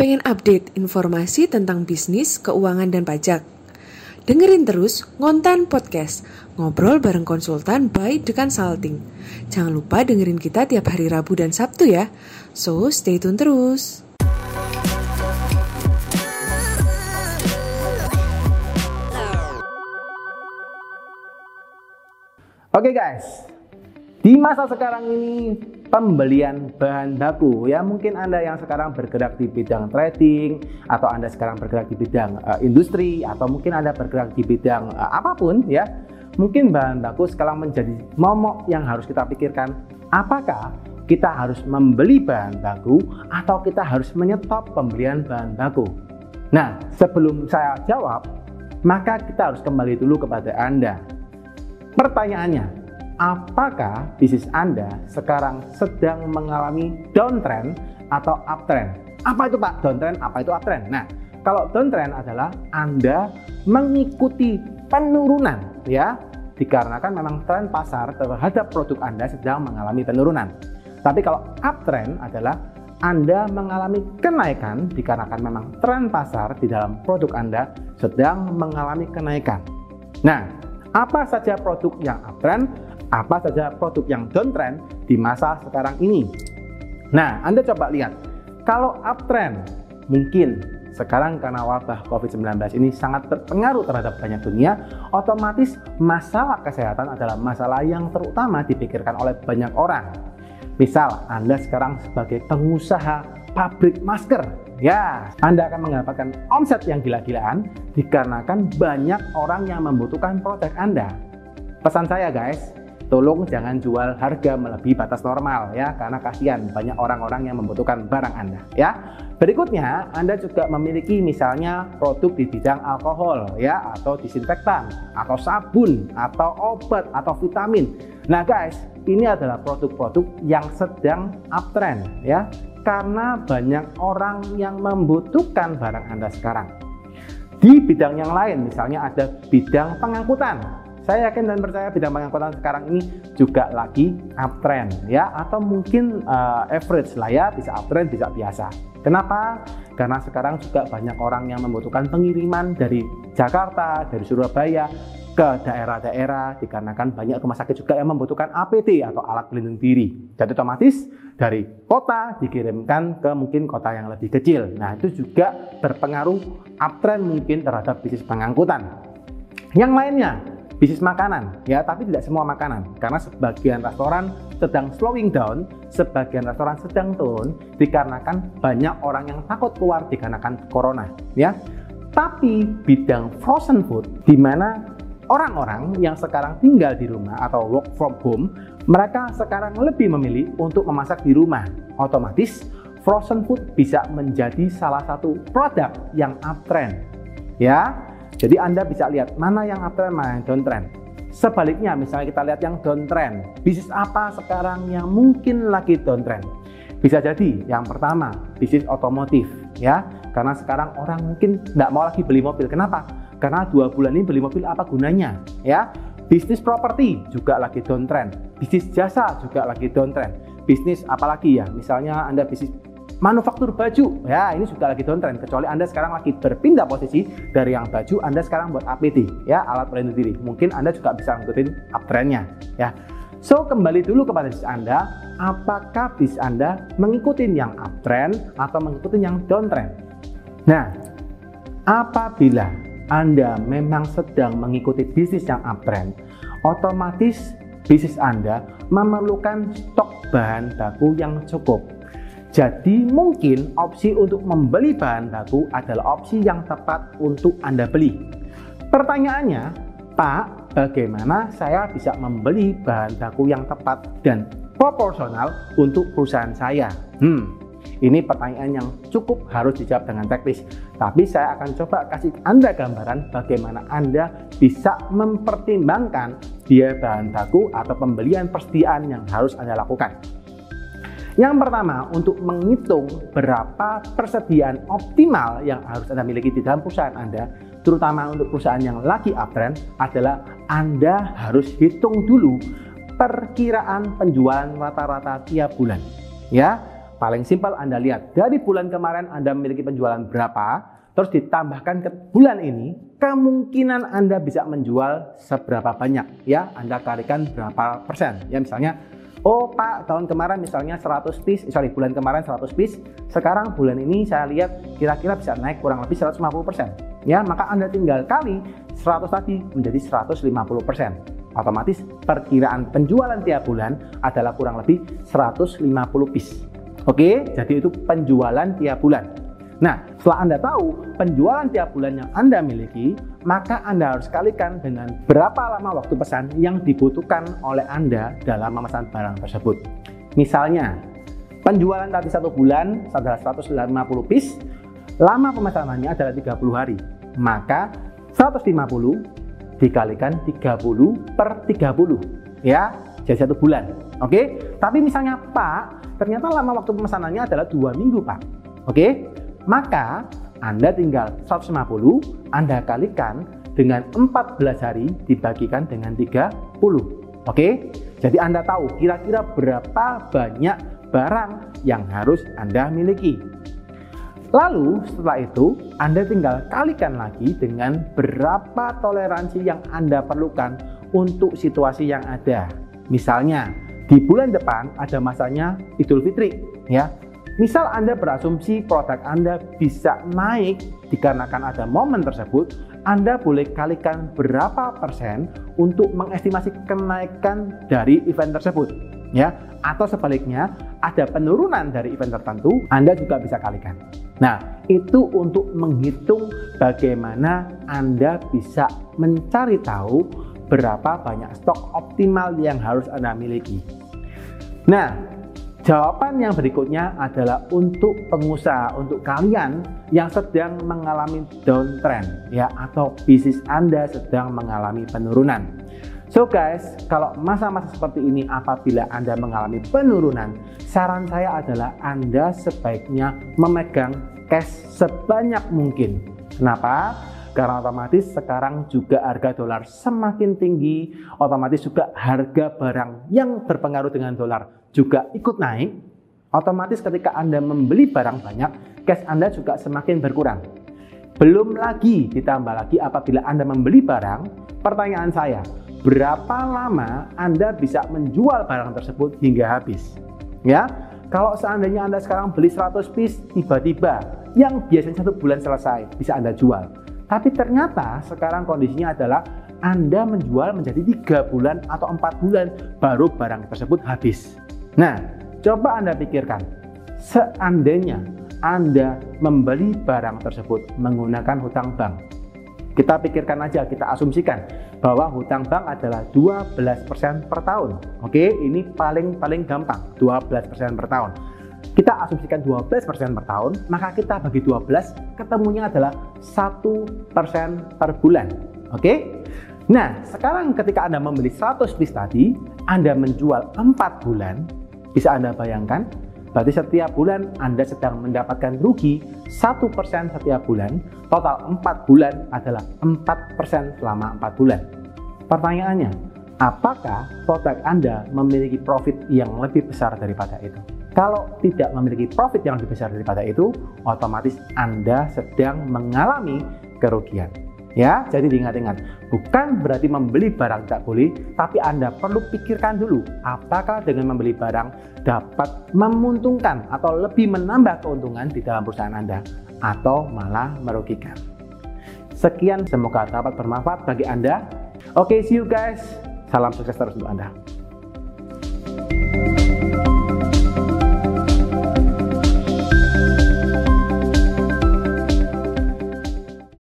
Pengen update informasi tentang bisnis, keuangan, dan pajak? Dengerin terus Ngontan Podcast, ngobrol bareng konsultan by The Consulting. Jangan lupa dengerin kita tiap hari Rabu dan Sabtu ya. So, stay tune terus. Oke guys, di masa sekarang ini pembelian bahan baku. Ya mungkin Anda yang sekarang bergerak di bidang trading atau Anda sekarang bergerak di bidang uh, industri atau mungkin Anda bergerak di bidang uh, apa pun ya mungkin bahan baku sekarang menjadi momok yang harus kita pikirkan. Apakah kita harus membeli bahan baku atau kita harus menyetop pembelian bahan baku? Nah sebelum saya jawab maka kita harus kembali dulu kepada Anda. Pertanyaannya apakah bisnis Anda sekarang sedang mengalami downtrend atau uptrend? Apa itu Pak downtrend? Apa itu uptrend? Nah, kalau downtrend adalah Anda mengikuti penurunan ya, dikarenakan memang tren pasar terhadap produk Anda sedang mengalami penurunan. Tapi kalau uptrend adalah anda mengalami kenaikan dikarenakan memang tren pasar di dalam produk Anda sedang mengalami kenaikan. Nah, apa saja produk yang uptrend? Apa saja produk yang downtrend di masa sekarang ini. Nah, Anda coba lihat, kalau uptrend mungkin sekarang karena wabah COVID-19 ini sangat berpengaruh terhadap banyak dunia, otomatis masalah kesehatan adalah masalah yang terutama dipikirkan oleh banyak orang. Misal, Anda sekarang sebagai pengusaha pabrik masker, ya, Anda akan mendapatkan omset yang gila-gilaan dikarenakan banyak orang yang membutuhkan produk Anda. Pesan saya guys, tolong jangan jual harga melebihi batas normal ya karena kasihan banyak orang-orang yang membutuhkan barang Anda ya. Berikutnya, Anda juga memiliki misalnya produk di bidang alkohol ya atau disinfektan atau sabun atau obat atau vitamin. Nah, guys, ini adalah produk-produk yang sedang uptrend ya karena banyak orang yang membutuhkan barang Anda sekarang. Di bidang yang lain misalnya ada bidang pengangkutan saya yakin dan percaya bidang pengangkutan sekarang ini juga lagi uptrend ya atau mungkin uh, average lah ya bisa uptrend bisa biasa. Kenapa? Karena sekarang juga banyak orang yang membutuhkan pengiriman dari Jakarta, dari Surabaya ke daerah-daerah dikarenakan banyak rumah sakit juga yang membutuhkan APD atau alat pelindung diri. Jadi otomatis dari kota dikirimkan ke mungkin kota yang lebih kecil. Nah, itu juga berpengaruh uptrend mungkin terhadap bisnis pengangkutan. Yang lainnya, bisnis makanan ya tapi tidak semua makanan. Karena sebagian restoran sedang slowing down sebagian restoran sedang turun dikarenakan banyak orang yang takut keluar dikarenakan corona ya. Tapi bidang frozen food di mana orang-orang yang sekarang tinggal di rumah atau work from home mereka sekarang lebih memilih untuk memasak di rumah. Otomatis frozen food bisa menjadi salah satu produk yang uptrend ya jadi Anda bisa lihat mana yang uptrend, mana yang downtrend. Sebaliknya, misalnya kita lihat yang downtrend, bisnis apa sekarang yang mungkin lagi downtrend? Bisa jadi yang pertama bisnis otomotif ya, karena sekarang orang mungkin tidak mau lagi beli mobil. Kenapa? Karena dua bulan ini beli mobil apa gunanya? Ya, bisnis properti juga lagi downtrend, bisnis jasa juga lagi downtrend, bisnis apalagi ya? Misalnya Anda bisnis manufaktur baju. Ya ini juga lagi downtrend kecuali anda sekarang lagi berpindah posisi dari yang baju anda sekarang buat APD ya alat pelindung diri mungkin anda juga bisa ngikutin uptrendnya ya. So kembali dulu kepada bisnis anda apakah bisnis anda mengikuti yang uptrend atau mengikuti yang downtrend nah apabila anda memang sedang mengikuti bisnis yang uptrend otomatis bisnis anda memerlukan stok bahan baku yang cukup jadi mungkin opsi untuk membeli bahan baku adalah opsi yang tepat untuk Anda beli. Pertanyaannya, Pak, bagaimana saya bisa membeli bahan baku yang tepat dan proporsional untuk perusahaan saya? Hmm, ini pertanyaan yang cukup harus dijawab dengan teknis. Tapi saya akan coba kasih Anda gambaran bagaimana Anda bisa mempertimbangkan biaya bahan baku atau pembelian persediaan yang harus Anda lakukan. Yang pertama, untuk menghitung berapa persediaan optimal yang harus Anda miliki di dalam perusahaan Anda, terutama untuk perusahaan yang lagi uptrend, adalah Anda harus hitung dulu perkiraan penjualan rata-rata tiap bulan. Ya, paling simpel Anda lihat dari bulan kemarin Anda memiliki penjualan berapa, terus ditambahkan ke bulan ini, kemungkinan Anda bisa menjual seberapa banyak ya. Anda kalikan berapa persen. Ya misalnya Oh Pak, tahun kemarin misalnya 100 piece, sorry bulan kemarin 100 piece, sekarang bulan ini saya lihat kira-kira bisa naik kurang lebih 150%. Ya, maka Anda tinggal kali 100 tadi menjadi 150%. Otomatis perkiraan penjualan tiap bulan adalah kurang lebih 150 piece. Oke, jadi itu penjualan tiap bulan. Nah, setelah Anda tahu penjualan tiap bulan yang Anda miliki, maka Anda harus kalikan dengan berapa lama waktu pesan yang dibutuhkan oleh Anda dalam memesan barang tersebut. Misalnya, penjualan tadi satu bulan adalah 150 piece, lama pemesanannya adalah 30 hari. Maka 150 dikalikan 30 per 30 ya jadi satu bulan oke tapi misalnya Pak ternyata lama waktu pemesanannya adalah dua minggu Pak oke maka Anda tinggal 150, Anda kalikan dengan 14 hari dibagikan dengan 30. Oke? Jadi Anda tahu kira-kira berapa banyak barang yang harus Anda miliki. Lalu setelah itu Anda tinggal kalikan lagi dengan berapa toleransi yang Anda perlukan untuk situasi yang ada. Misalnya di bulan depan ada masanya Idul Fitri ya Misal Anda berasumsi produk Anda bisa naik dikarenakan ada momen tersebut, Anda boleh kalikan berapa persen untuk mengestimasi kenaikan dari event tersebut. Ya, atau sebaliknya ada penurunan dari event tertentu, Anda juga bisa kalikan. Nah, itu untuk menghitung bagaimana Anda bisa mencari tahu berapa banyak stok optimal yang harus Anda miliki. Nah, Jawaban yang berikutnya adalah untuk pengusaha, untuk kalian yang sedang mengalami downtrend ya atau bisnis Anda sedang mengalami penurunan. So guys, kalau masa-masa seperti ini apabila Anda mengalami penurunan, saran saya adalah Anda sebaiknya memegang cash sebanyak mungkin. Kenapa? Karena otomatis sekarang juga harga dolar semakin tinggi, otomatis juga harga barang yang berpengaruh dengan dolar juga ikut naik, otomatis ketika Anda membeli barang banyak, cash Anda juga semakin berkurang. Belum lagi ditambah lagi apabila Anda membeli barang, pertanyaan saya, berapa lama Anda bisa menjual barang tersebut hingga habis? Ya, kalau seandainya Anda sekarang beli 100 piece, tiba-tiba yang biasanya satu bulan selesai bisa Anda jual. Tapi ternyata sekarang kondisinya adalah Anda menjual menjadi tiga bulan atau empat bulan baru barang tersebut habis. Nah, coba Anda pikirkan, seandainya Anda membeli barang tersebut menggunakan hutang bank. Kita pikirkan aja, kita asumsikan bahwa hutang bank adalah 12% per tahun. Oke, ini paling-paling gampang, 12% per tahun kita asumsikan 12% per tahun, maka kita bagi 12 ketemunya adalah 1% per bulan. Oke? Nah, sekarang ketika Anda membeli 100 piece tadi, Anda menjual 4 bulan, bisa Anda bayangkan, berarti setiap bulan Anda sedang mendapatkan rugi 1% setiap bulan, total 4 bulan adalah 4% selama 4 bulan. Pertanyaannya, apakah produk Anda memiliki profit yang lebih besar daripada itu? Kalau tidak memiliki profit yang lebih besar daripada itu, otomatis Anda sedang mengalami kerugian. Ya, jadi diingat-ingat, bukan berarti membeli barang tidak boleh, tapi Anda perlu pikirkan dulu, apakah dengan membeli barang dapat memuntungkan atau lebih menambah keuntungan di dalam perusahaan Anda, atau malah merugikan. Sekian, semoga dapat bermanfaat bagi Anda. Oke, okay, see you guys. Salam sukses terus untuk Anda.